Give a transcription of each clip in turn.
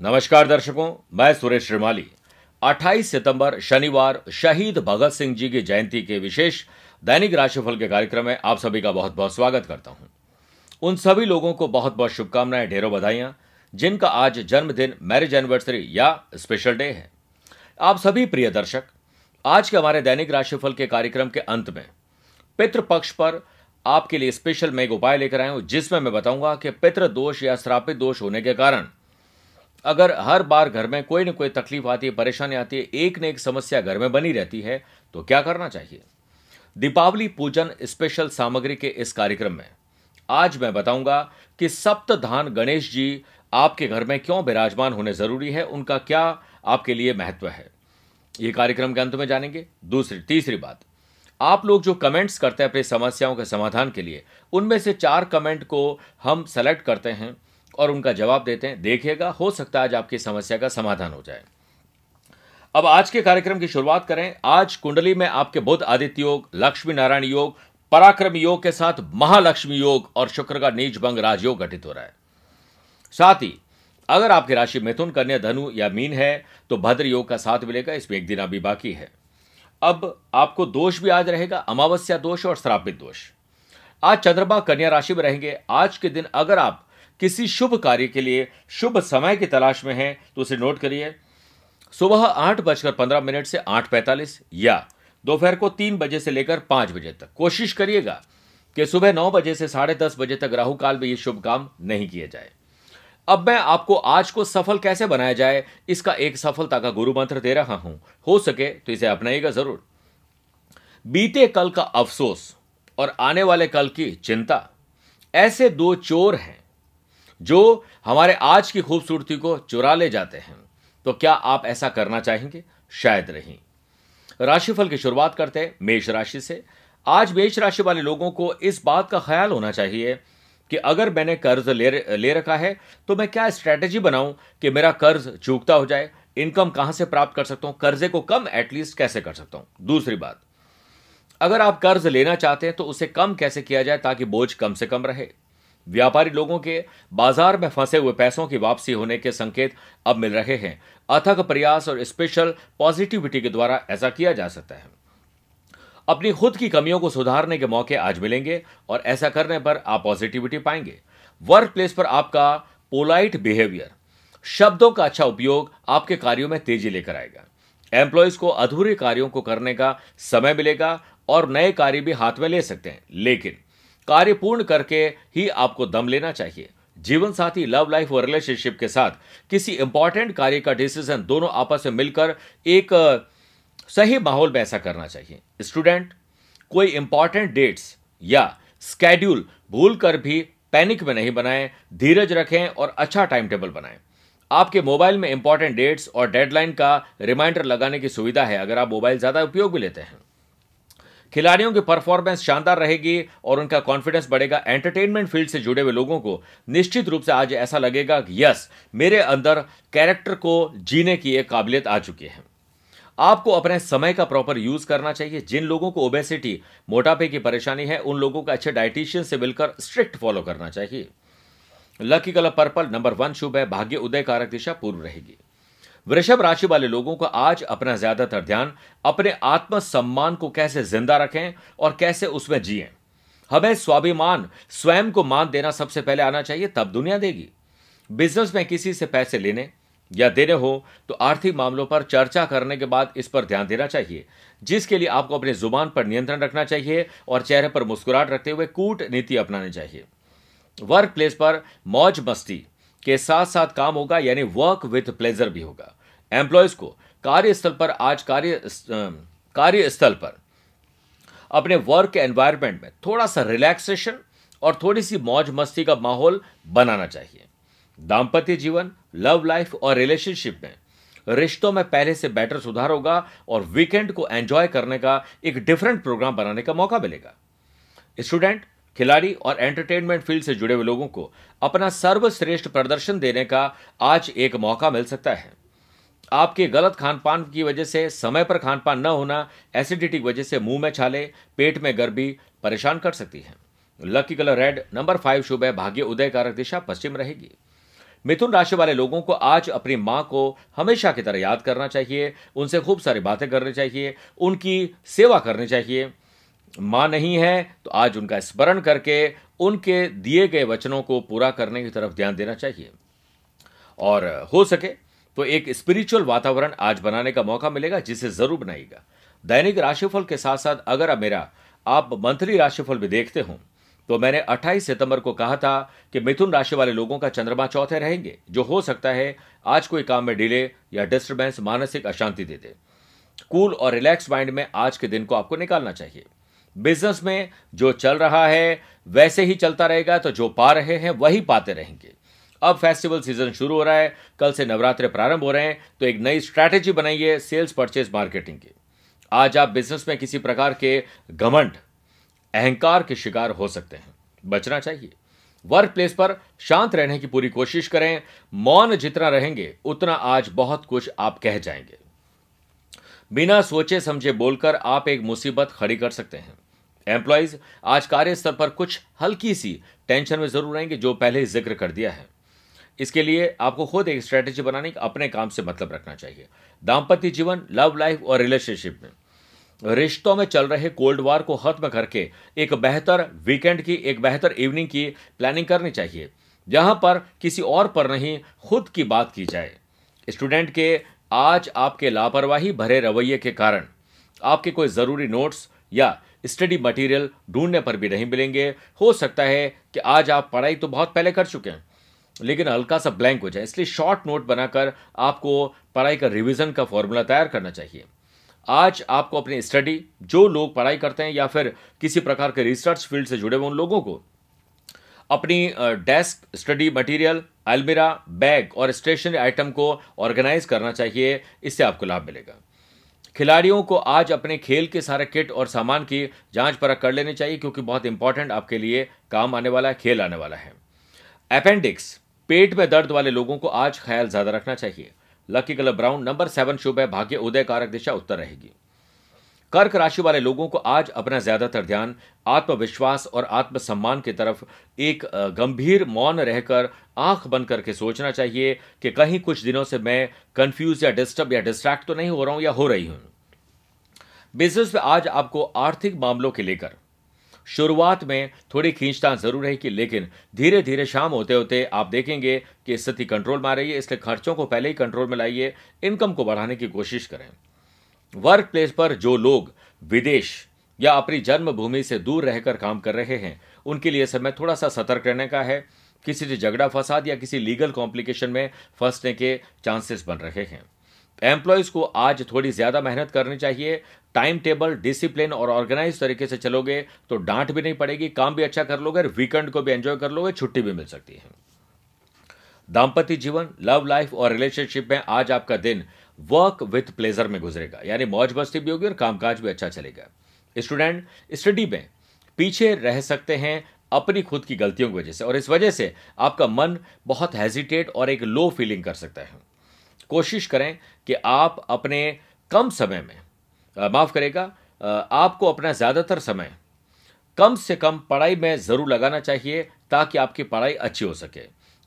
नमस्कार दर्शकों, मैं सुरेश श्रीमाली। 28 सितंबर, शनिवार, शहीद भगत सिंह जी की जयंती के विशेष दैनिक राशिफल के कार्यक्रम में आप सभी का बहुत बहुत स्वागत करता हूँ। उन सभी लोगों को बहुत बहुत शुभकामनाएँ, ढेरों बधाइयाँ, जिनका आज जन्मदिन, मैरिज एनिवर्सरी या स्पेशल डे है। आप सभी प्रिय दर्शक, आज के हमारे दैनिक राशिफल के कार्यक्रम के अंत में पितृपक्ष पर आपके लिए स्पेशल मैं एक उपाय लेकर आया हूँ, जिसमें मैं बताऊँगा कि पितृ दोष या श्रापित दोष होने के कारण अगर हर बार घर में कोई ना कोई तकलीफ़ आती है, परेशानी आती है, एक न एक समस्या घर में बनी रहती है तो क्या करना चाहिए? दीपावली पूजन स्पेशल सामग्री के इस कार्यक्रम में आज मैं बताऊँगा कि सप्तधान गणेश जी आपके घर में क्यों विराजमान होने ज़रूरी है, उनका क्या आपके लिए महत्व है। ये कार्यक्रम के अंत में जानेंगे। दूसरी, तीसरी बात, आप लोग जो कमेंट्स करते हैं अपनी समस्याओं के समाधान के लिए, उनमें से चार कमेंट को हम सेलेक्ट करते हैं। और उनका जवाब देते हैं, देखिएगा, हो सकता है आज आपकी समस्या का समाधान हो जाए। अब आज के कार्यक्रम की शुरुआत करें। आज कुंडली में आपके बुद्ध आदित्य योग, लक्ष्मी नारायण योग, पराक्रम योग के साथ महालक्ष्मी योग और शुक्र का नीच भंग राजयोग घटित हो रहा है। साथ ही, अगर आपकी राशि मिथुन, कन्या, धनु या मीन है तो भद्र योग का साथ मिलेगा, इसमें एक दिन अभी बाकी है। अब आपको दोष भी आज रहेगा, अमावस्या दोष और श्रापित दोष। आज चंद्रमा, कन्या राशि में रहेंगे। आज के दिन अगर आप किसी शुभ कार्य के लिए, शुभ समय की तलाश में हैं तो उसे नोट करिए। सुबह आठ बजकर पंद्रह मिनट से आठ पैंतालीस या दोपहर को तीन बजे से लेकर पाँच बजे तक। कोशिश करिएगा कि सुबह नौ बजे से साढ़े दस बजे तक राहु काल में ये शुभ काम नहीं किए जाए। अब मैं आपको आज को सफल कैसे बनाया जाए, इसका एक सफलता का गुरु मंत्र दे रहा हूँ। हो सके तो इसे अपनाइएगा ज़रूर। बीते कल का अफसोस और आने वाले कल की चिंता, ऐसे दो चोर हैं जो हमारे आज की खूबसूरती को चुरा ले जाते हैं। तो क्या आप ऐसा करना चाहेंगे? शायद नहीं। राशिफल की शुरुआत करते हैं मेष राशि से। आज मेष राशि वाले लोगों को इस बात का ख्याल होना चाहिए कि अगर मैंने कर्ज ले ले रखा है तो मैं क्या स्ट्रैटेजी बनाऊँ कि मेरा कर्ज चूकता हो जाए इनकम कहाँ से प्राप्त कर सकता हूँ, कर्जे को कम एटलीस्ट कैसे कर सकता हूँ? दूसरी बात, अगर आप कर्ज लेना चाहते हैं तो उसे कम कैसे किया जाए ताकि बोझ कम से कम रहे? व्यापारी लोगों के बाज़ार में फंसे हुए पैसों की वापसी होने के संकेत अब मिल रहे हैं। अथक प्रयास और स्पेशल पॉजिटिविटी के द्वारा ऐसा किया जा सकता है। अपनी खुद की कमियों को सुधारने के मौके आज मिलेंगे और ऐसा करने पर आप पॉजिटिविटी पाएँगे। वर्क प्लेस पर आपका पोलाइट बिहेवियर शब्दों का अच्छा उपयोग आपके कार्यों में तेज़ी लेकर आएगा। एम्प्लॉयज़ को अधूरे कार्यों को करने का समय मिलेगा और नए कार्य भी हाथ में ले सकते हैं। लेकिन कार्य पूर्ण करके ही आपको दम लेना चाहिए। जीवन साथी लव लाइफ और रिलेशनशिप के साथ किसी इंपॉर्टेंट कार्य का डिसीज़न दोनों आपस में मिलकर एक सही माहौल में ऐसा करना चाहिए। स्टूडेंट कोई इंपॉर्टेंट डेट्स या स्केड्यूल भूल कर भी पैनिक में नहीं बनाएँ, धीरज रखें और अच्छा टाइम टेबल बनाएँ। आपके मोबाइल में इंपॉर्टेंट डेट्स और डेडलाइन का रिमाइंडर लगाने की सुविधा है, अगर आप मोबाइल ज़्यादा उपयोग भी लेते हैं। खिलाड़ियों की परफॉर्मेंस शानदार रहेगी और उनका कॉन्फिडेंस बढ़ेगा। एंटरटेनमेंट फ़ील्ड से जुड़े हुए लोगों को निश्चित रूप से आज ऐसा लगेगा कि यस मेरे अंदर कैरेक्टर को जीने की एक काबिलियत आ चुकी है। आपको अपने समय का प्रॉपर यूज़ करना चाहिए। जिन लोगों को ओबेसिटी मोटापे की परेशानी है, उन लोगों को अच्छे डाइटिशियन से मिलकर स्ट्रिक्ट फॉलो करना चाहिए। Lucky colour purple number one शुभ है। भाग्य उदय कारक दिशा पूर्व रहेगी। वृषभ राशि वाले लोगों को आज अपना ज़्यादातर ध्यान अपने आत्म सम्मान को कैसे ज़िंदा रखें और कैसे उसमें जिए। हमें स्वाभिमान, स्वयं को मान देना सबसे पहले आना चाहिए, तब दुनिया देगी। बिज़नेस में किसी से पैसे लेने या देने हो तो आर्थिक मामलों पर चर्चा करने के बाद इस पर ध्यान देना चाहिए, जिसके लिए आपको अपने ज़ुबान पर नियंत्रण रखना चाहिए और चेहरे पर मुस्कुराहट रखते हुए कूट नीति अपनानी चाहिए। वर्क प्लेस पर मौज मस्ती के साथ साथ काम होगा, यानी वर्क विथ प्लेजर भी होगा। एम्प्लॉयज़ को कार्यस्थल पर आज कार्य कार्यस्थल पर अपने वर्क एनवायरनमेंट में थोड़ा सा रिलैक्सेशन और थोड़ी सी मौज मस्ती का माहौल बनाना चाहिए। दाम्पत्य जीवन लव लाइफ और रिलेशनशिप में रिश्तों में पहले से बेटर सुधार होगा और वीकेंड को एंजॉय करने का एक डिफरेंट प्रोग्राम बनाने का मौका मिलेगा। स्टूडेंट खिलाड़ी और एंटरटेनमेंट फ़ील्ड से जुड़े हुए लोगों को अपना सर्वश्रेष्ठ प्रदर्शन देने का आज एक मौका मिल सकता है। आपके गलत खान पान की वजह से, समय पर खान पान न होना, एसिडिटी की वजह से मुँह में छाले, पेट में गर्मी परेशान कर सकती है। Lucky colour red, number five शुभ है, भाग्य उदय कारक दिशा पश्चिम रहेगी। मिथुन राशि वाले लोगों को आज अपनी माँ को हमेशा की तरह याद करना चाहिए, उनसे खूब सारी बातें करनी चाहिए, उनकी सेवा करनी चाहिए। माँ नहीं है तो आज उनका स्मरण करके, उनके दिए गए वचनों को पूरा करने की तरफ़ ध्यान देना चाहिए। और हो सके तो एक स्पिरिचुअल वातावरण आज बनाने का मौका मिलेगा, जिसे ज़रूर बनाएगा दैनिक राशिफल के साथ साथ अगर अब मेरा, आप मंथली राशिफल भी देखते हो तो मैंने 28 सितंबर को कहा था कि मिथुन राशि वाले लोगों का चंद्रमा चौथे रहेंगे, जो हो सकता है आज कोई काम में डिले या डिस्टर्बेंस मानसिक अशांति दे दे। कूल और रिलैक्स माइंड में आज के दिन को आपको निकालना चाहिए। बिज़नेस में जो चल रहा है, वैसे ही चलता रहेगा तो जो पा रहे हैं, वही पाते रहेंगे। अब फेस्टिवल सीज़न शुरू हो रहा है, कल से नवरात्रे प्रारंभ हो रहे हैं तो एक नई स्ट्रैटेजी बनाइए सेल्स परचेज मार्केटिंग की। आज आप बिज़नेस में किसी प्रकार के घमंड, अहंकार के शिकार हो सकते हैं। बचना चाहिए। वर्क प्लेस पर शांत रहने की पूरी कोशिश करें, मौन जितना रहेंगे, उतना आज बहुत कुछ आप कह जाएँगे। बिना सोचे समझे बोलकर आप एक मुसीबत खड़ी कर सकते हैं। एम्प्लॉयज़ आज कार्यस्थल पर कुछ हल्की सी टेंशन में ज़रूर रहेंगे, जो पहले ज़िक्र कर दिया है। इसके लिए आपको खुद एक स्ट्रैटेजी बनाने का अपने काम से मतलब रखना चाहिए। दाम्पत्य जीवन लव लाइफ और रिलेशनशिप में। रिश्तों में चल रहे कोल्ड वार को खत्म करके एक बेहतर वीकेंड की, एक बेहतर इवनिंग की प्लानिंग करनी चाहिए। जहाँ पर किसी और पर नहीं, खुद की बात की जाए। स्टूडेंट के आज आपके लापरवाही भरे रवैये के कारण आपके कोई ज़रूरी नोट्स या स्टडी मटेरियल ढूँढने पर भी नहीं मिलेंगे। हो सकता है कि आज आप पढ़ाई तो बहुत पहले कर चुके हैं लेकिन हल्का सा ब्लैंक हो जाए, इसलिए शॉर्ट नोट बनाकर आपको पढ़ाई का रिविज़न का फॉर्मूला तैयार करना चाहिए। आज आपको अपनी स्टडी जो लोग पढ़ाई करते हैं या फिर किसी प्रकार के रिसर्च फ़ील्ड से जुड़े हुए उन लोगों को, अपनी डेस्क स्टडी मटेरियल अलमिरा बैग और स्टेशनरी आइटम को ऑर्गेनाइज करना चाहिए, इससे आपको लाभ मिलेगा। खिलाड़ियों को आज अपने खेल के सारे किट और सामान की जाँच परख कर लेनी चाहिए, क्योंकि बहुत इंपॉर्टेंट आपके लिए काम आने वाला है, खेल आने वाला है। अपेंडिक्स पेट में दर्द वाले लोगों को आज ख्याल ज़्यादा रखना चाहिए। Lucky colour brown number seven शुभ है भाग्य उदय कारक दिशा उत्तर रहेगी। कर्क राशि वाले लोगों को आज अपना ज़्यादातर ध्यान आत्मविश्वास और आत्मसम्मान की तरफ़ एक गंभीर मौन रहकर आँख बंद करके सोचना चाहिए कि कहीं कुछ दिनों से मैं कंफ्यूज या डिस्टर्ब या डिस्ट्रैक्ट तो नहीं हो रहा हूँ या हो रही हूँ। बिज़नेस में आज आपको आर्थिक मामलों के लेकर शुरुआत में थोड़ी खींचतान ज़रूर रहेगी लेकिन धीरे धीरे शाम होते होते आप देखेंगे कि स्थिति कंट्रोल में आ रही है, इसलिए खर्चों को पहले ही कंट्रोल में लाइए, इनकम को बढ़ाने की कोशिश करें। वर्क प्लेस पर जो लोग विदेश या अपनी जन्मभूमि से दूर रहकर काम कर रहे हैं, उनके लिए समय थोड़ा सा सतर्क रहने का है। किसी से झगड़ा, फसाद या किसी लीगल कॉम्प्लिकेशन में फंसने के चांसेस बन रहे हैं। एम्प्लॉयज़ को आज थोड़ी ज़्यादा मेहनत करनी चाहिए। टाइम टेबल डिसिप्लिन और ऑर्गेनाइज तरीके से चलोगे तो डांट भी नहीं पड़ेगी, काम भी अच्छा कर लोगे वीकेंड को भी एंजॉय कर लोगे, छुट्टी भी मिल सकती है। दाम्पत्य जीवन लव लाइफ और रिलेशनशिप में आज आपका दिन वर्क विथ प्लेजर में गुजरेगा। यानी मौज मस्ती भी होगी और कामकाज भी अच्छा चलेगा। स्टूडेंट स्टडी में पीछे रह सकते हैं अपनी खुद की गलतियों की वजह से और इस वजह से आपका मन बहुत हेजिटेट और एक लो फीलिंग कर सकता है। कोशिश करें कि आप अपने कम समय में माफ़ करेगा आपको अपना ज़्यादातर समय कम से कम पढ़ाई में ज़रूर लगाना चाहिए ताकि आपकी पढ़ाई अच्छी हो सके।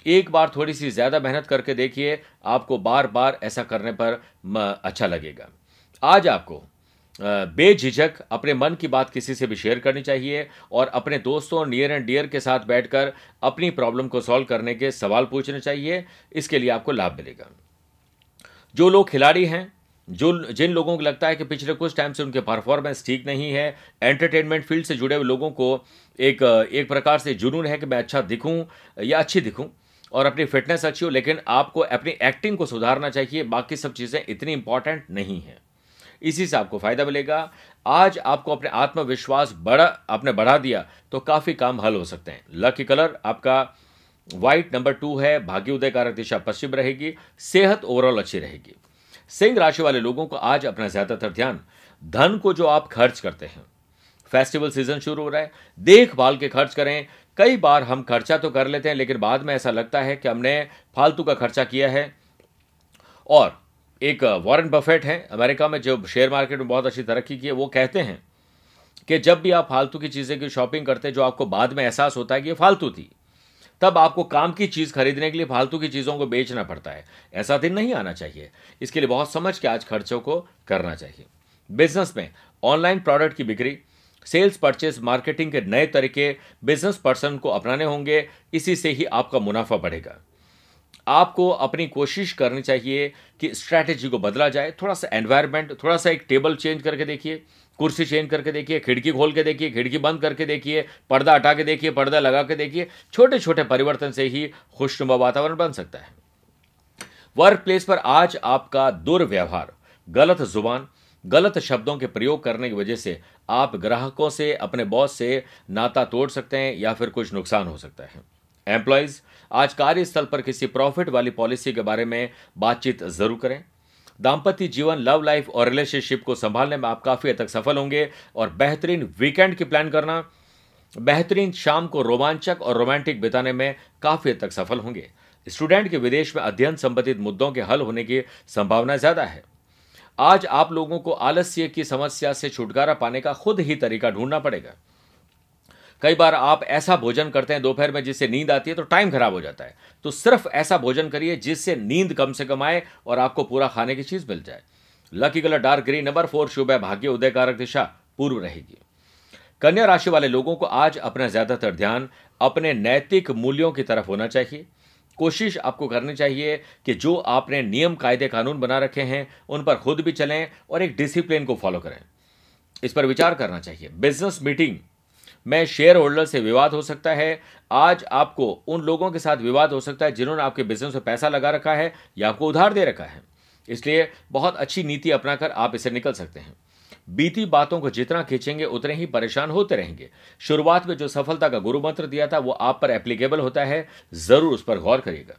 एक बार थोड़ी सी ज़्यादा मेहनत करके देखिए, आपको बार बार ऐसा करने पर अच्छा लगेगा। आज आपको बेझिझक अपने मन की बात किसी से भी शेयर करनी चाहिए और अपने दोस्तों नियर एंड डियर के साथ बैठकर अपनी प्रॉब्लम को सॉल्व करने के सवाल पूछने चाहिए। इसके लिए आपको लाभ मिलेगा। जो लोग खिलाड़ी हैं, जो जिन लोगों को लगता है कि पिछले कुछ टाइम से उनके परफॉर्मेंस ठीक नहीं है एंटरटेनमेंट फ़ील्ड से जुड़े हुए लोगों को एक एक प्रकार से जुनून है कि मैं अच्छा दिखूं या अच्छी दिखूं और अपनी फिटनेस अच्छी हो, लेकिन आपको अपनी एक्टिंग को सुधारना चाहिए, बाकी सब चीज़ें इतनी इंपॉर्टेंट नहीं है। इसी से आपको फ़ायदा मिलेगा। आज आपको अपने आत्मविश्वास बड़ा, आपने बढ़ा दिया तो काफ़ी काम हल हो सकते हैं। लकी कलर आपका व्हाइट नंबर टू है, भाग्य उदय कारक दिशा पश्चिम रहेगी, सेहत ओवरऑल अच्छी रहेगी। सिंह राशि वाले लोगों को आज अपना ज़्यादातर ध्यान, धन को जो आप खर्च करते हैं। फेस्टिवल सीज़न शुरू हो रहा है, देखभाल के खर्च करें। कई बार हम खर्चा तो कर लेते हैं, लेकिन बाद में ऐसा लगता है कि हमने फालतू का खर्चा किया है। और एक वॉरेन बफेट है, अमेरिका में जो शेयर मार्केट में बहुत अच्छी तरक्की की है, वो कहते हैं कि जब भी आप फालतू की चीज़ें की शॉपिंग करते हैं, जो आपको बाद में एहसास होता है कि ये फालतू थी तब आपको काम की चीज़ खरीदने के लिए फालतू की चीज़ों को बेचना पड़ता है। ऐसा दिन नहीं आना चाहिए। इसके लिए बहुत समझ के आज खर्चों को करना चाहिए। बिज़नेस में ऑनलाइन प्रोडक्ट की बिक्री, सेल्स परचेस, मार्केटिंग के नए तरीके, बिज़नेस पर्सन को अपनाने होंगे, इसी से ही आपका मुनाफा बढ़ेगा। आपको अपनी कोशिश करनी चाहिए कि स्ट्रैटेजी को बदला जाए, थोड़ा सा एनवायरनमेंट थोड़ा सा एक टेबल चेंज करके देखिए। कुर्सी चेंज करके देखिए, खिड़की खोल के देखिए, खिड़की बंद करके देखिए, पर्दा हटा के देखिए, पर्दा लगा के देखिए छोटे छोटे परिवर्तन से ही खुशनुमा वातावरण बन सकता है। वर्क प्लेस पर आज आपका दुर्व्यवहार, गलत ज़ुबान, गलत शब्दों के प्रयोग करने की वजह से आप ग्राहकों से, अपने बॉस से नाता तोड़ सकते हैं या फिर कुछ नुकसान हो सकता है। एम्प्लॉयज़, आज कार्यस्थल पर किसी प्रॉफिट वाली पॉलिसी के बारे में बातचीत ज़रूर करें। दाम्पत्य जीवन लव लाइफ और रिलेशनशिप को संभालने में आप काफ़ी हद तक सफल होंगे और बेहतरीन वीकेंड की प्लान करना, बेहतरीन शाम को रोमांचक और रोमांटिक बिताने में काफ़ी हद तक सफल होंगे। स्टूडेंट के विदेश में अध्ययन संबंधित मुद्दों के हल होने की संभावना ज़्यादा है। आज आप लोगों को आलस्य की समस्या से छुटकारा पाने का खुद ही तरीका ढूंढना पड़ेगा। कई बार आप ऐसा भोजन करते हैं दोपहर में जिससे नींद आती है तो टाइम खराब हो जाता है। तो सिर्फ़ ऐसा भोजन करिए जिससे नींद कम से कम आए और आपको पूरा खाने की चीज़ मिल जाए। Lucky colour dark green number four शुभ है, भाग्य उदय कारक दिशा, पूर्व रहेगी। कन्या राशि वाले लोगों को आज अपना ज़्यादातर ध्यान अपने नैतिक मूल्यों की तरफ़ होना चाहिए। कोशिश आपको करनी चाहिए कि जो आपने नियम, कायदे, कानून बना रखे हैं, उन पर खुद भी चलें और एक डिसिप्लिन को फॉलो करें। इस पर विचार करना चाहिए। बिज़नेस मीटिंग में शेयर होल्डर से विवाद हो सकता है। आज आपको उन लोगों के साथ विवाद हो सकता है जिन्होंने आपके बिज़नेस में पैसा लगा रखा है या आपको उधार दे रखा है। इसलिए बहुत अच्छी नीति अपनाकर आप इसे निकल सकते हैं। बीती बातों को जितना खींचेंगे, उतने ही परेशान होते रहेंगे। शुरुआत में जो सफलता का गुरु मंत्र दिया था, वो आप पर एप्लीकेबल होता है। ज़रूर उस पर गौर करिएगा।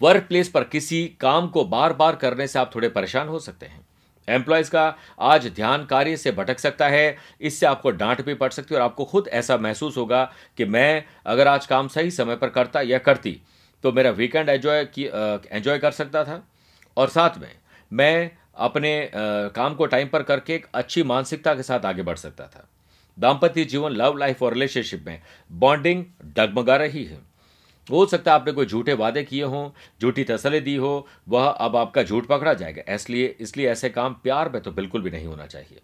वर्क प्लेस पर किसी काम को बार बार करने से आप थोड़े परेशान हो सकते हैं। एम्प्लॉयज़ का आज ध्यान कार्य से भटक सकता है। इससे आपको डांट भी पड़ सकती है और आपको खुद ऐसा महसूस होगा कि मैं अगर आज काम सही समय पर करता या करती तो मेरा वीकेंड एंजॉय की एंजॉय कर सकता था। और साथ में मैं अपने आ, काम को टाइम पर करके एक अच्छी मानसिकता के साथ आगे बढ़ सकता था। दाम्पत्य जीवन लव लाइफ और रिलेशनशिप में बॉन्डिंग डगमगा रही है। हो सकता है आपने कोई झूठे वादे किए हों, झूठी तसले दी हो, वह अब आपका झूठ पकड़ा जाएगा। इसलिए इसलिए ऐसे काम प्यार में तो बिल्कुल भी नहीं होना चाहिए।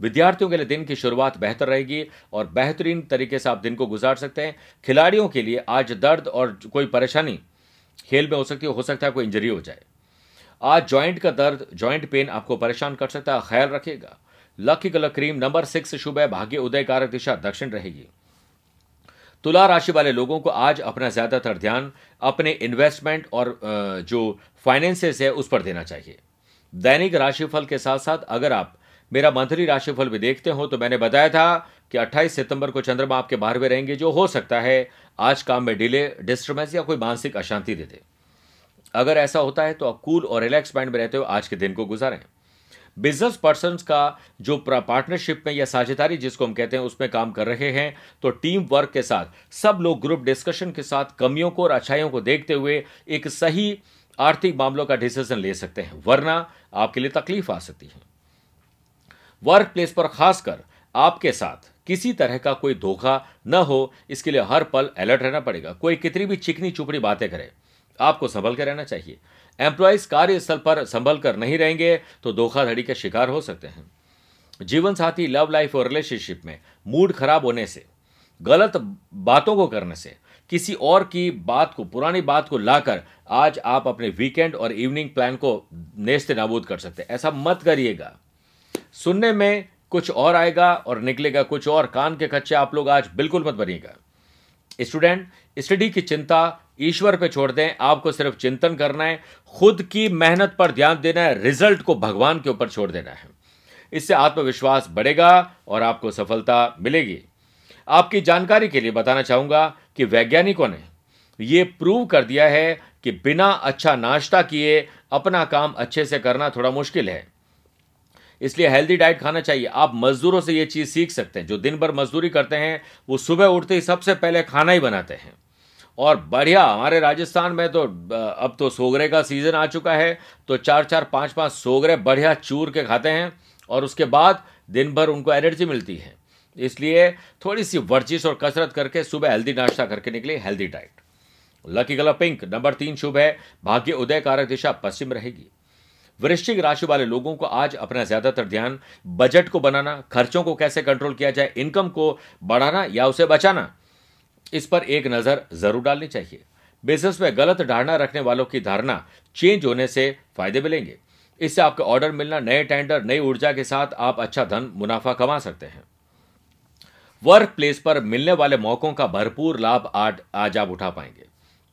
विद्यार्थियों के लिए दिन की शुरुआत बेहतर रहेगी और बेहतरीन तरीके से आप दिन को गुजार सकते हैं। खिलाड़ियों के लिए आज दर्द और कोई परेशानी, खेल में हो सकती है, हो सकता है कोई इंजरी हो जाए। आज जॉइंट का दर्द जॉइंट पेन आपको परेशान कर सकता है, ख्याल रखिएगा। Lucky colour cream number six शुभ है भाग्य उदय कारक दिशा, दक्षिण रहेगी। तुला राशि वाले लोगों को आज अपना ज़्यादातर ध्यान अपने इन्वेस्टमेंट और जो फाइनेंसेस है उस पर देना चाहिए। दैनिक राशिफल के साथ साथ अगर आप मेरा मंथली राशिफल भी देखते हो तो मैंने बताया था कि 28 सितंबर को चंद्रमा आपके बारहवें रहेंगे, जो हो सकता है आज काम में डिले डिस्टर्बेंस या कोई मानसिक अशांति दे दे। अगर ऐसा होता है तो आप कूल और रिलैक्स माइंड में रहते हो, आज के दिन को गुजारें। बिज़नेस पर्सन का जो पार्टनरशिप में या साझेदारी जिसको हम कहते हैं, उसमें काम कर रहे हैं तो टीम वर्क के साथ, सब लोग ग्रुप डिस्कशन के साथ कमियों को और अच्छाइयों को देखते हुए एक सही आर्थिक मामलों का डिसीज़न ले सकते हैं, वरना आपके लिए तकलीफ़ आ सकती है। वर्क प्लेस पर खासकर आपके साथ किसी तरह का कोई धोखा न हो, इसके लिए हर पल अलर्ट रहना पड़ेगा। कोई कितनी भी चिकनी चुपड़ी बातें करे, आपको संभल के रहना चाहिए। एम्प्लॉयज़ कार्यस्थल पर संभल कर नहीं रहेंगे तो धोखाधड़ी के शिकार हो सकते हैं। जीवन साथी लव लाइफ और रिलेशनशिप में मूड खराब होने से, गलत बातों को करने से, किसी और की बात को, पुरानी बात को लाकर आज आप अपने वीकेंड और इवनिंग प्लान को नेस्त नाबूद कर सकते हैं। ऐसा मत करिएगा। सुनने में कुछ और आएगा और निकलेगा कुछ और। कान के कच्चे आप लोग आज बिल्कुल मत बनिएगा। स्टूडेंट स्टडी की चिंता ईश्वर पे छोड़ दें, आपको सिर्फ़ चिंतन करना है, खुद की मेहनत पर ध्यान देना है, रिज़ल्ट को भगवान के ऊपर छोड़ देना है। इससे आत्मविश्वास बढ़ेगा और आपको सफलता मिलेगी। आपकी जानकारी के लिए बताना चाहूँगा कि वैज्ञानिकों ने यह प्रूव कर दिया है कि बिना अच्छा नाश्ता किए अपना काम अच्छे से करना थोड़ा मुश्किल है। इसलिए हेल्दी डाइट खाना चाहिए। आप मजदूरों से ये चीज़ सीख सकते हैं। जो दिन भर मजदूरी करते हैं, वो सुबह उठते ही सबसे पहले खाना ही बनाते हैं। और बढ़िया, हमारे राजस्थान में तो अब तो सोगरे का सीज़न आ चुका है तो चार चार, पाँच पाँच सोगरे बढ़िया चूर के खाते हैं, और उसके बाद दिन भर उनको एनर्जी मिलती है। इसलिए थोड़ी सी वर्जिश और कसरत करके सुबह हेल्दी नाश्ता करके निकले healthy diet lucky colour pink number तीन शुभ है, भाग्य उदय कारक दिशा पश्चिम रहेगी। वृश्चिक राशि वाले लोगों को आज अपना ज़्यादातर ध्यान बजट को बनाना, खर्चों को कैसे कंट्रोल किया जाए इनकम को बढ़ाना या उसे बचाना इस पर एक नज़र ज़रूर डालनी चाहिए। बिज़नेस में गलत धारणा रखने वालों की धारणा चेंज होने से फ़ायदे मिलेंगे। इससे आपके ऑर्डर मिलना, नए टेंडर, नई ऊर्जा के साथ आप अच्छा धन, मुनाफा कमा सकते हैं। वर्क प्लेस पर मिलने वाले मौकों का भरपूर लाभ आज आज आप उठा पाएँगे।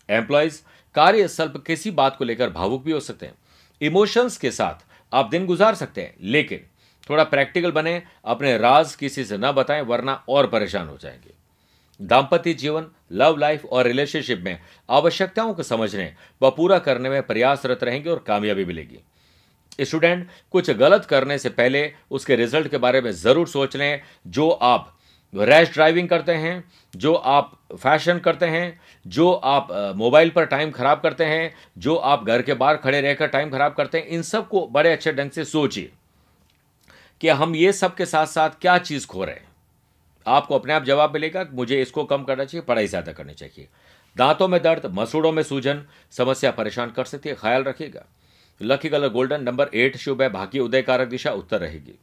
एम्प्लॉयज़, कार्यस्थल पर किसी बात को लेकर भावुक भी हो सकते हैं। इमोशंस के साथ आप दिन गुजार सकते हैं, लेकिन थोड़ा प्रैक्टिकल बने, अपने राज किसी से न बताएँ, वरना और परेशान हो जाएँगे। दाम्पत्य जीवन लव लाइफ और रिलेशनशिप में आवश्यकताओं को समझने व पूरा करने में प्रयासरत रहेंगे और कामयाबी मिलेगी। स्टूडेंट कुछ गलत करने से पहले उसके रिज़ल्ट के बारे में ज़रूर सोच लें। जो आप रैश ड्राइविंग करते हैं, जो आप फ़ैशन करते हैं, जो आप मोबाइल पर टाइम खराब करते हैं, जो आप घर के बाहर खड़े रहकर टाइम खराब करते हैं, इन सबको बड़े अच्छे ढंग से सोचिए कि हम ये सब के साथ साथ क्या चीज़ खो रहे हैं। आपको अपने आप जवाब मिलेगा मुझे इसको कम करना चाहिए, पढ़ाई ज़्यादा करनी चाहिए। दांतों में दर्द, मसूड़ों में सूजन, समस्या परेशान कर सकती है, ख्याल रखिएगा। Lucky colour golden number eight शुभ है, भाग्य उदय कारक दिशा, उत्तर रहेगी।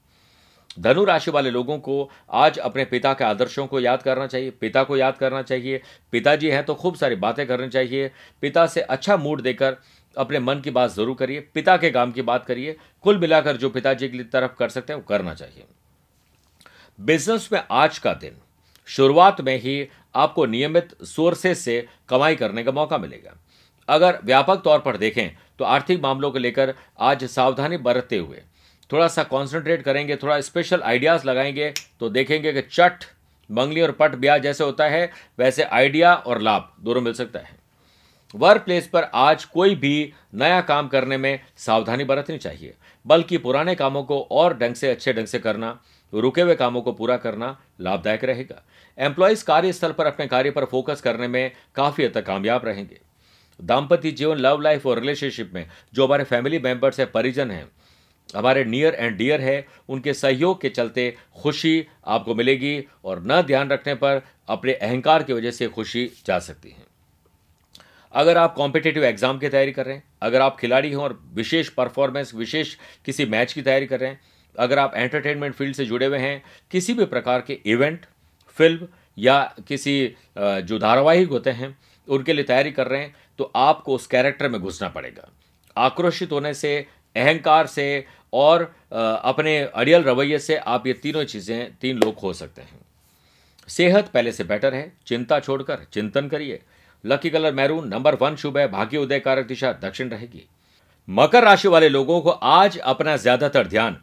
धनु राशि वाले लोगों को आज अपने पिता के आदर्शों को याद करना चाहिए, पिता को याद करना चाहिए। पिताजी हैं तो खूब सारी बातें करनी चाहिए। पिता से अच्छा मूड देकर अपने मन की बात ज़रूर करिए, पिता के काम की बात करिए। कुल मिलाकर जो पिताजी की तरफ़ कर सकते हैं, वो करना चाहिए। बिज़नेस में आज का दिन। शुरुआत में ही आपको नियमित सोर्सेस से कमाई करने का मौका मिलेगा। अगर व्यापक तौर पर देखें तो आर्थिक मामलों को लेकर आज सावधानी बरतते हुए थोड़ा सा कॉन्सेंट्रेट करेंगे, थोड़ा स्पेशल आइडियाज़ लगाएँगे तो देखेंगे कि चट, मंगली और पट ब्याह जैसे होता है, वैसे आइडिया और लाभ दोनों मिल सकता है। वर्क प्लेस पर आज कोई भी नया काम करने में सावधानी बरतनी चाहिए, बल्कि पुराने कामों को और ढंग से, अच्छे ढंग से करना रुके हुए कामों को पूरा करना लाभदायक रहेगा। एम्प्लॉयज़ कार्यस्थल पर अपने कार्य पर फोकस करने में काफ़ी हद तक कामयाब रहेंगे। दाम्पत्य जीवन लव लाइफ और रिलेशनशिप में जो हमारे फैमिली मेंबर्स हैं, परिजन हैं, हमारे नियर एंड डियर है, उनके सहयोग के चलते खुशी आपको मिलेगी और न ध्यान रखने पर अपने अहंकार की वजह से खुशी जा सकती है। अगर आप कॉम्पिटेटिव एग्ज़ाम की तैयारी कर रहे हैं, अगर आप खिलाड़ी हैं और विशेष परफॉर्मेंस विशेष किसी मैच की तैयारी कर रहे हैं अगर आप एंटरटेनमेंट फ़ील्ड से जुड़े हुए हैं, किसी भी प्रकार के इवेंट फ़िल्म या किसी जो धारावाहिक होते हैं, उनके लिए तैयारी कर रहे हैं तो आपको उस कैरेक्टर में घुसना पड़ेगा। आक्रोशित होने से, अहंकार से और अपने अड़ियल रवैये से आप ये तीनों चीज़ें, तीन लोग हो सकते हैं। सेहत पहले से बेटर है, चिंता छोड़कर चिंतन करिए। Lucky colour maroon number one शुभ है, भाग्य उदय कारक दिशा दक्षिण रहेगी। मकर राशि वाले लोगों को आज अपना ज़्यादातर ध्यान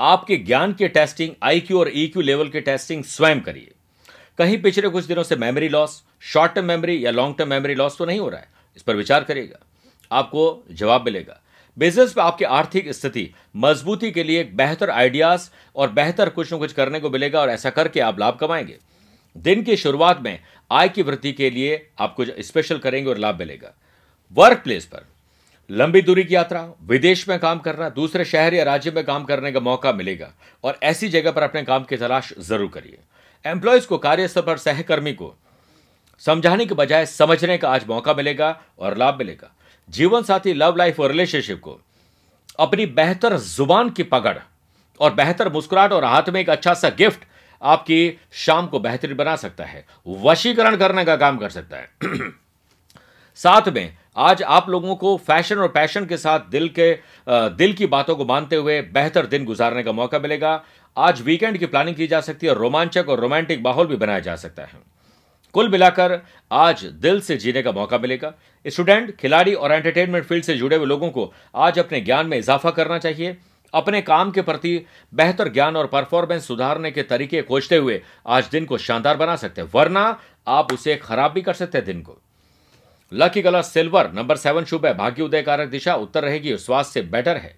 आपके ज्ञान के टेस्टिंग आईक्यू और ईक्यू लेवल के टेस्टिंग स्वयं करिए। कहीं पिछले कुछ दिनों से memory loss short term memory या लॉन्ग टर्म मेमोरी लॉस तो नहीं हो रहा है। इस पर विचार करिएगा। आपको जवाब मिलेगा। बिज़नेस में आपकी आर्थिक स्थिति, मजबूती के लिए बेहतर आइडियाज़ और बेहतर कुछ न कुछ करने को मिलेगा और ऐसा करके आप लाभ कमाएँगे। दिन की शुरुआत में आय की वृद्धि के लिए आप कुछ स्पेशल करेंगे और लाभ मिलेगा। वर्क प्लेस पर। लंबी दूरी की यात्रा, विदेश में काम करना, दूसरे शहर या राज्य में काम करने का मौका मिलेगा और ऐसी जगह पर अपने काम की तलाश ज़रूर करिए। एम्प्लॉयज़ को, कार्यस्थल पर, सहकर्मी को समझाने के बजाय समझने का आज मौका मिलेगा और लाभ मिलेगा। जीवन साथी लव लाइफ और रिलेशनशिप को अपनी बेहतर ज़ुबान की पकड़ और बेहतर मुस्कुराहट और हाथ में एक अच्छा सा गिफ्ट आपकी शाम को बेहतरीन बना सकता है। वशीकरण करने का काम कर सकता है। साथ में आज आप लोगों को फ़ैशन और पैशन के साथ दिल के दिल की बातों को मानते हुए बेहतर दिन गुजारने का मौका मिलेगा। आज वीकेंड की प्लानिंग की जा सकती है और रोमांचक और रोमांटिक माहौल भी बनाया जा सकता है। कुल मिलाकर आज दिल से जीने का मौका मिलेगा। स्टूडेंट, खिलाड़ी और एंटरटेनमेंट फ़ील्ड से जुड़े हुए लोगों को आज अपने ज्ञान में इजाफा करना चाहिए। अपने काम के प्रति बेहतर ज्ञान और परफॉर्मेंस सुधारने के तरीके खोजते हुए आज दिन को शानदार बना सकते हैं। वरना आप उसे खराब भी कर सकते हैं दिन को। Lucky colour silver, number seven शुभ है, भाग्य उदय कारक दिशा, उत्तर रहेगी, स्वास्थ्य बेटर है।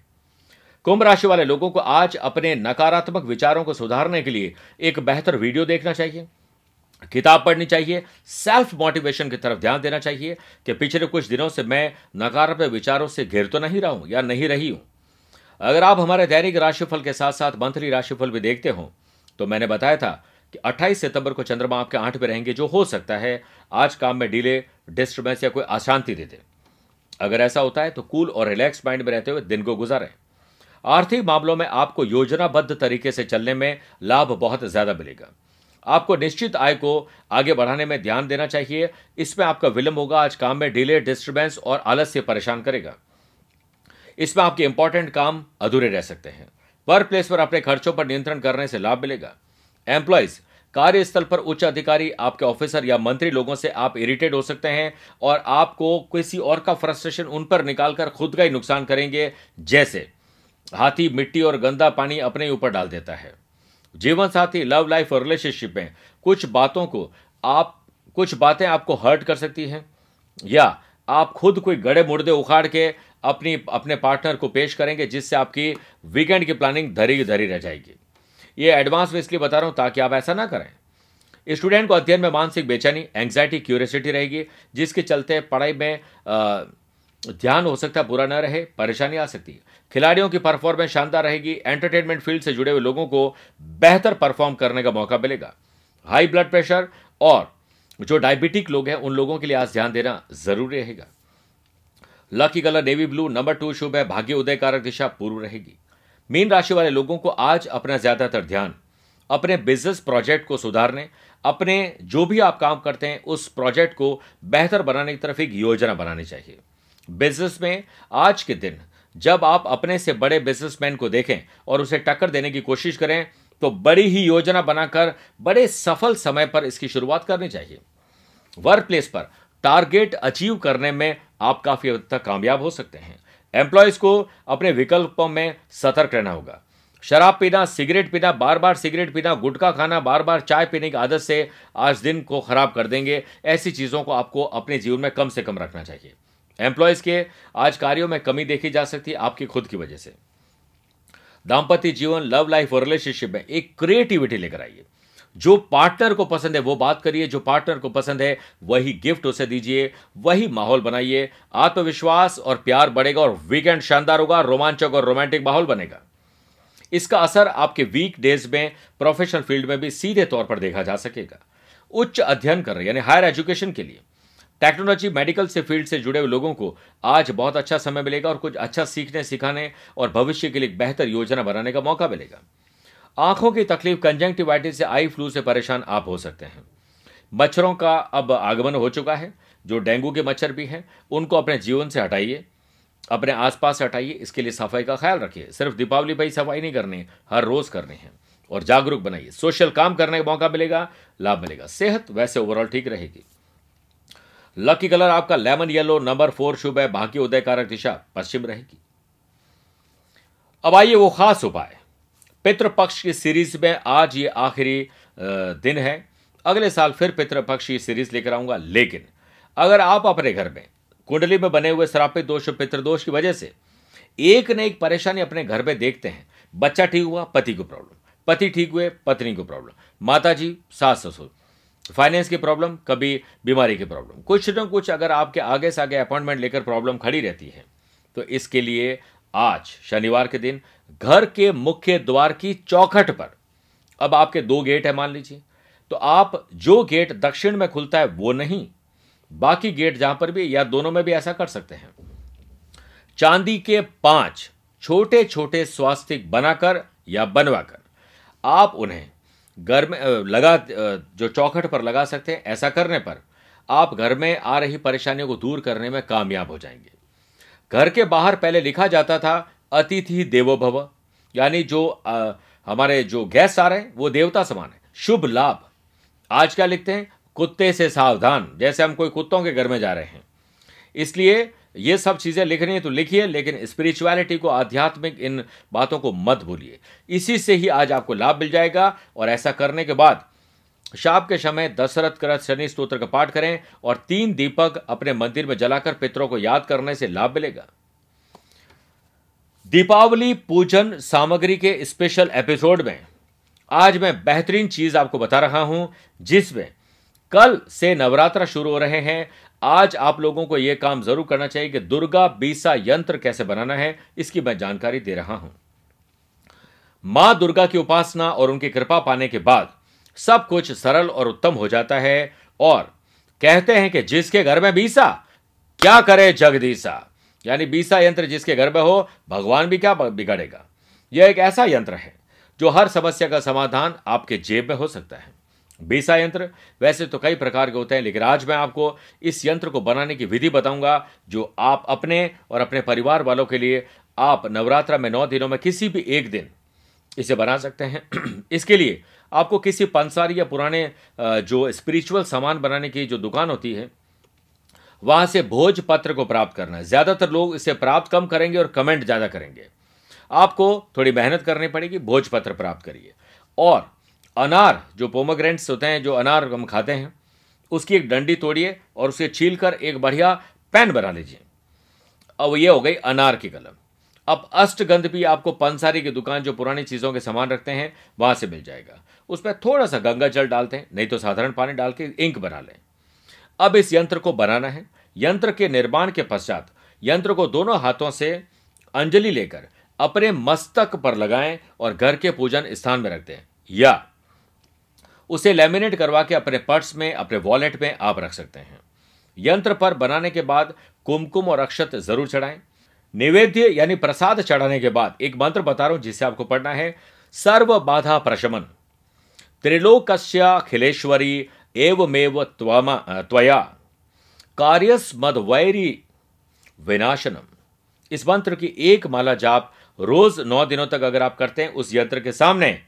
कुंभ राशि वाले लोगों को आज अपने नकारात्मक विचारों को सुधारने के लिए एक बेहतर वीडियो देखना चाहिए। किताब पढ़नी चाहिए, सेल्फ मोटिवेशन की तरफ़ ध्यान देना चाहिए कि पिछले कुछ दिनों से मैं नकारात्मक विचारों से घिर तो नहीं रहा हूँ या नहीं रही हूँ। अगर आप हमारे दैनिक राशिफल के साथ साथ मंथली राशिफल भी देखते हो तो मैंने बताया था कि 28 सितंबर को चंद्रमा आपके आठ में रहेंगे, जो हो सकता है आज काम में डिले डिस्टर्बेंस या कोई अशांति दे दे। अगर ऐसा होता है तो कूल और रिलैक्स माइंड में रहते हुए दिन को गुजारें। आर्थिक मामलों में आपको योजनाबद्ध तरीके से चलने में लाभ बहुत ज़्यादा मिलेगा। आपको निश्चित आय को आगे बढ़ाने में ध्यान देना चाहिए। इसमें आपका विलंब होगा, आज काम में डिले डिस्टर्बेंस और आलस्य परेशान करेगा। इसमें आपके इंपॉर्टेंट काम अधूरे रह सकते हैं। वर्क प्लेस पर अपने खर्चों पर नियंत्रण करने से लाभ मिलेगा। एम्प्लॉयज़ कार्यस्थल पर उच्च अधिकारी, आपके ऑफिसर या मंत्री लोगों से आप इरिटेट हो सकते हैं और आपको किसी और का फ्रस्ट्रेशन उन पर निकालकर खुद का ही नुकसान करेंगे, जैसे हाथी, मिट्टी और गंदा पानी अपने ही ऊपर डाल देता है। जीवन साथी लव लाइफ और रिलेशनशिप में कुछ बातों को आप, कुछ बातें आपको हर्ट कर सकती हैं। या आप खुद कोई गड़े मुर्दे उखाड़ के अपनी, अपने पार्टनर को पेश करेंगे, जिससे आपकी वीकेंड की प्लानिंग धरी धरी रह जाएगी। ये एडवांस में इसलिए बता रहा हूँ ताकि आप ऐसा ना करें। स्टूडेंट को अध्ययन में मानसिक बेचैनी एंग्जाइटी क्यूरियसिटी रहेगी, जिसके चलते पढ़ाई में ध्यान हो सकता है पूरा न रहे, परेशानी आ सकती है। खिलाड़ियों की परफॉर्मेंस शानदार रहेगी एंटरटेनमेंट फ़ील्ड से जुड़े हुए लोगों को बेहतर परफॉर्म करने का मौका मिलेगा। हाई ब्लड प्रेशर और जो डायबिटिक लोग हैं, उन लोगों के लिए आज ध्यान देना ज़रूरी रहेगा। Lucky colour navy blue number two शुभ है, भाग्य उदय कारक दिशा पूर्व रहेगी। मीन राशि वाले लोगों को आज अपना ज़्यादातर ध्यान, अपने बिज़नेस प्रोजेक्ट को सुधारने, अपने जो भी आप काम करते हैं, उस प्रोजेक्ट को बेहतर बनाने की तरफ़ एक योजना बनानी चाहिए। बिज़नेस में आज के दिन, जब आप अपने से बड़े बिजनेसमैन को देखें और उसे टक्कर देने की कोशिश करें तो बड़ी ही योजना बनाकर, बड़े सफल समय पर इसकी शुरुआत करनी चाहिए। वर्क प्लेस पर टारगेट अचीव करने में आप काफ़ी हद तक कामयाब हो सकते हैं। एम्प्लॉयज़ को अपने विकल्पों में सतर्क रहना होगा। शराब पीना, सिगरेट पीना बार बार सिगरेट पीना, गुटखा खाना बार बार चाय पीने की आदत से आज दिन को खराब कर देंगे। ऐसी चीज़ों को आपको अपने जीवन में कम से कम रखना चाहिए। एम्प्लॉयज़ के आज कार्यों में कमी देखी जा सकती है आपकी खुद की वजह से। दाम्पत्य जीवन लव लाइफ और रिलेशनशिप में एक क्रिएटिविटी लेकर आइए। जो पार्टनर को पसंद है वो बात करिए, जो पार्टनर को पसंद है वही गिफ्ट उसे दीजिए, वही माहौल बनाइए। आत्मविश्वास और प्यार बढ़ेगा और वीकेंड शानदार होगा, रोमांचक और रोमांटिक माहौल बनेगा। इसका असर आपके वीक डेज़ में प्रोफेशनल फ़ील्ड में भी सीधे तौर पर देखा जा सकेगा। उच्च अध्ययन कर रहे यानी हायर एजुकेशन के लिए। टेक्नोलॉजी मेडिकल से फ़ील्ड से जुड़े हुए लोगों को आज बहुत अच्छा समय मिलेगा और कुछ अच्छा सीखने, सिखाने और भविष्य के लिए बेहतर योजना बनाने का मौका मिलेगा। आँखों की तकलीफ़ कंजंक्टिवाइटिस से, आई फ्लू से परेशान आप हो सकते हैं। मच्छरों का अब आगमन हो चुका है, जो डेंगू के मच्छर भी हैं, उनको अपने जीवन से हटाइए, अपने आसपास से हटाइए, इसके लिए सफ़ाई का ख्याल रखिए। सिर्फ़ दीपावली भाई सफ़ाई नहीं करनी, हर रोज करनी है, और जागरूक बनाइए। सोशल काम करने का मौका मिलेगा, लाभ मिलेगा। सेहत वैसे ओवरऑल ठीक रहेगी। लकी कलर आपका लेमन येलो नंबर फोर शुभ है, बाकी उदय कारक दिशा पश्चिम रहेगी। अब आइए वो खास उपाय। पितृपक्ष की सीरीज़ में आज ये आखिरी दिन है। अगले साल फिर पितृपक्ष की सीरीज़ लेकर आऊँगा, लेकिन अगर आप अपने घर में कुंडली में बने हुए श्रापित दोष और पितृदोष की वजह से एक न एक परेशानी अपने घर में देखते हैं, बच्चा ठीक हुआ, पति को प्रॉब्लम। पति ठीक हुए, पत्नी को प्रॉब्लम। माता जी सास ससुर। फाइनेंस की प्रॉब्लम, कभी बीमारी की प्रॉब्लम। कुछ न कुछ अगर आपके आगे से आगे अपॉइंटमेंट लेकर प्रॉब्लम खड़ी रहती है तो इसके लिए आज शनिवार के दिन घर के मुख्य द्वार की चौखट पर। अब आपके दो गेट है, मान लीजिए। तो आप जो गेट दक्षिण में खुलता है, वो नहीं। बाकी गेट जहाँ पर भी, या दोनों में भी ऐसा कर सकते हैं। चांदी के पाँच छोटे छोटे स्वास्तिक बनाकर या बनवाकर, आप उन्हें घर में लगा जो चौखट पर लगा सकते हैं, ऐसा करने पर आप घर में आ रही परेशानियों को दूर करने में कामयाब हो जाएँगे। घर के बाहर पहले लिखा जाता था अतिथि देवो भव। यानी जो आ, हमारे जो गेस्ट आ रहे हैं वो देवता समान है। शुभ लाभ। आज क्या लिखते हैं? कुत्ते से सावधान। जैसे हम कोई कुत्तों के घर में जा रहे हैं। इसलिए ये सब चीज़ें लिखनी है तो लिखिए लेकिन स्पिरिचुअलिटी को आध्यात्मिक इन बातों को मत भूलिए। इसी से ही आज आपको लाभ मिल जाएगा और ऐसा करने के बाद शाम के समय दशरथ कर शनि स्त्रोत्र का पाठ करें और तीन दीपक अपने मंदिर में जलाकर पितरों को याद करने से लाभ मिलेगा। दीपावली पूजन सामग्री के स्पेशल एपिसोड में आज मैं बेहतरीन चीज़ आपको बता रहा हूँ, जिसमें कल से नवरात्र शुरू हो रहे हैं। आज आप लोगों को यह काम ज़रूर करना चाहिए कि दुर्गा बीसा यंत्र कैसे बनाना है, इसकी मैं जानकारी दे रहा हूँ। माँ दुर्गा की उपासना और उनकी कृपा पाने के बाद सब कुछ सरल और उत्तम हो जाता है और कहते हैं कि जिसके घर में बीसा, क्या करे जगदीसा यानी बीसा यंत्र जिसके घर में हो, भगवान भी क्या बिगड़ेगा? यह एक ऐसा यंत्र है, जो हर समस्या का समाधान आपके जेब में हो सकता है। बीसा यंत्र वैसे तो कई प्रकार के होते हैं, लेकिन आज मैं आपको इस यंत्र को बनाने की विधि बताऊँगा, जो आप अपने और अपने परिवार वालों के लिए आप नवरात्रा में नौ दिनों में किसी भी एक दिन इसे बना सकते हैं। इसके लिए आपको किसी पंसारी या पुराने जो स्पिरिचुअल सामान बनाने की जो दुकान होती है वहाँ से भोज पत्र को प्राप्त करना है। ज़्यादातर लोग इसे प्राप्त कम करेंगे और कमेंट ज़्यादा करेंगे। आपको थोड़ी मेहनत करनी पड़ेगी भोज पत्र प्राप्त करिए। और अनार, जो पोमोग्रेंट्स होते हैं, जो अनार हम खाते हैं, उसकी एक डंडी तोड़िए और उसे छील कर एक बढ़िया पैन बना लीजिए। अब ये हो गई अनार की कलम। अब अष्टगंध भी आपको पंसारी की दुकान, जो पुरानी चीज़ों के सामान रखते हैं, वहाँ से मिल जाएगा। उसमें थोड़ा सा गंगा जल डालते हैं, नहीं तो साधारण पानी डाल के इंक बना लें। अब इस यंत्र को बनाना है। यंत्र के निर्माण के पश्चात यंत्र को दोनों हाथों से अंजलि लेकर अपने मस्तक पर लगाएँ और घर के पूजन स्थान में रख दें। या उसे लेमिनेट करवा के अपने पर्स में, अपने वॉलेट में आप रख सकते हैं। यंत्र पर बनाने के बाद कुमकुम और अक्षत ज़रूर चढ़ाएँ। निवेद्य यानी प्रसाद चढ़ाने के बाद एक मंत्र बता रहा हूँ जिसे आपको पढ़ना है सर्व बाधा प्रशमन त्रिलोकस्याखिलेश्वरी एवमेव त्वया। कार्यस मद वैरी विनाशनम। इस मंत्र की एक माला जाप रोज नौ दिनों तक अगर आप करते हैं, उस यंत्र के सामने,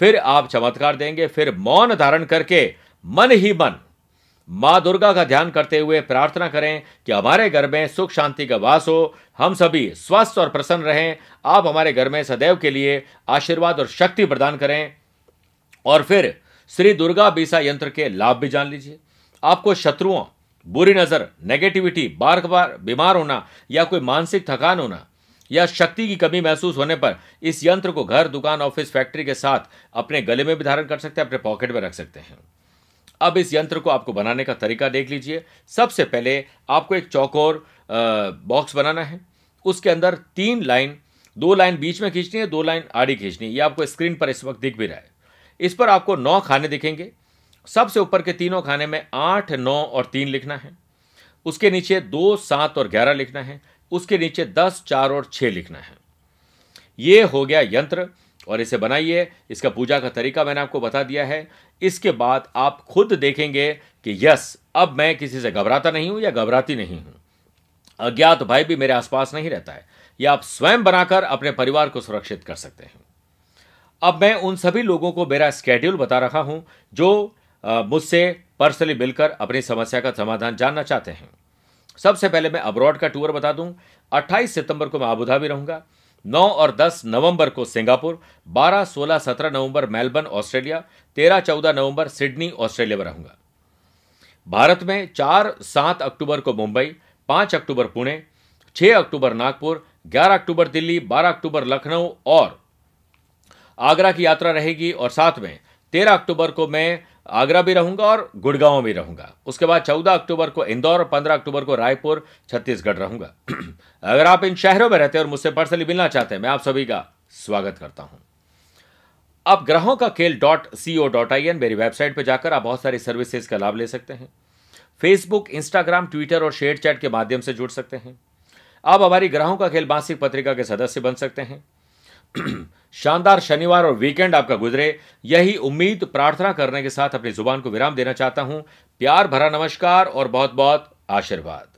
फिर आप चमत्कार देंगे, फिर मौन धारण करके मन ही मन, माँ दुर्गा का ध्यान करते हुए प्रार्थना करें कि हमारे घर में सुख शांति का वास हो, हम सभी स्वस्थ और प्रसन्न रहें, आप हमारे घर में सदैव के लिए आशीर्वाद और शक्ति प्रदान करें, और फिर श्री दुर्गा बीसा यंत्र के लाभ भी जान लीजिए। आपको शत्रुओं, बुरी नज़र नेगेटिविटी बार बार बीमार होना या कोई मानसिक थकान होना या शक्ति की कमी महसूस होने पर इस यंत्र को घर, दुकान ऑफ़िस फैक्ट्री के साथ अपने गले में भी धारण कर सकते हैं, अपने पॉकेट में रख सकते हैं। अब इस यंत्र को आपको बनाने का तरीका देख लीजिए। सबसे पहले आपको एक चौकोर बॉक्स बनाना है। उसके अंदर तीन लाइन दो लाइन बीच में खींचनी है, दो लाइन आड़ी खींचनी है। ये आपको स्क्रीन पर इस वक्त दिख भी रहा है। इस पर आपको नौ खाने दिखेंगे। सबसे ऊपर के तीनों खाने में आठ, नौ और तीन लिखना है। उसके नीचे दो, सात और ग्यारह लिखना है। उसके नीचे दस, चार और छह लिखना है। ये हो गया यंत्र, और इसे बनाइए। इसका पूजा का तरीका मैंने आपको बता दिया है। इसके बाद आप खुद देखेंगे कि यस, अब मैं किसी से घबराता नहीं हूँ या घबराती नहीं हूँ। अज्ञात भाई भी मेरे आसपास नहीं रहता है। या आप स्वयं बनाकर अपने परिवार को सुरक्षित कर सकते हैं। अब मैं उन सभी लोगों को मेरा स्केड्यूल बता रहा हूँ जो मुझसे पर्सनली मिलकर अपनी समस्या का समाधान जानना चाहते हैं। सबसे पहले मैं अब्रॉड का टूर बता दूँ। 28 सितंबर को मैं आबुधाबी रहूँगा। 9 और 10 नवंबर को सिंगापुर। 12, 16, 17 नवंबर मेलबर्न ऑस्ट्रेलिया। 13, 14 नवंबर सिडनी ऑस्ट्रेलिया में रहूँगा। भारत में 4, 7 अक्टूबर को मुंबई। 5 अक्टूबर पुणे। 6 अक्टूबर नागपुर। 11 अक्टूबर दिल्ली। 12 अक्टूबर लखनऊ और आगरा की यात्रा रहेगी और साथ में 13 अक्टूबर को मैं आगरा भी रहूँगा और गुड़गांव भी रहूँगा। उसके बाद चौदह अक्टूबर को इंदौर और पंद्रह अक्टूबर को रायपुर, छत्तीसगढ़ रहूँगा। अगर आप इन शहरों में रहते हैं और मुझसे पर्सनली मिलना चाहते हैं, मैं आप सभी का स्वागत करता हूँ। अब ग्रहों का खेल dot C O dot I N मेरी वेबसाइट पर जाकर आप बहुत सारी सर्विसेज़ का लाभ ले सकते हैं। फेसबुक इंस्टाग्राम ट्विटर और शेयर चैट के माध्यम से जुड़ सकते हैं। आप हमारी ग्रहों का खेल मासिक पत्रिका के सदस्य बन सकते हैं। शानदार शनिवार और वीकेंड आपका गुजरे। यही उम्मीद प्रार्थना करने के साथ अपनी ज़ुबान को विराम देना चाहता हूँ। प्यार भरा नमस्कार और बहुत बहुत आशीर्वाद।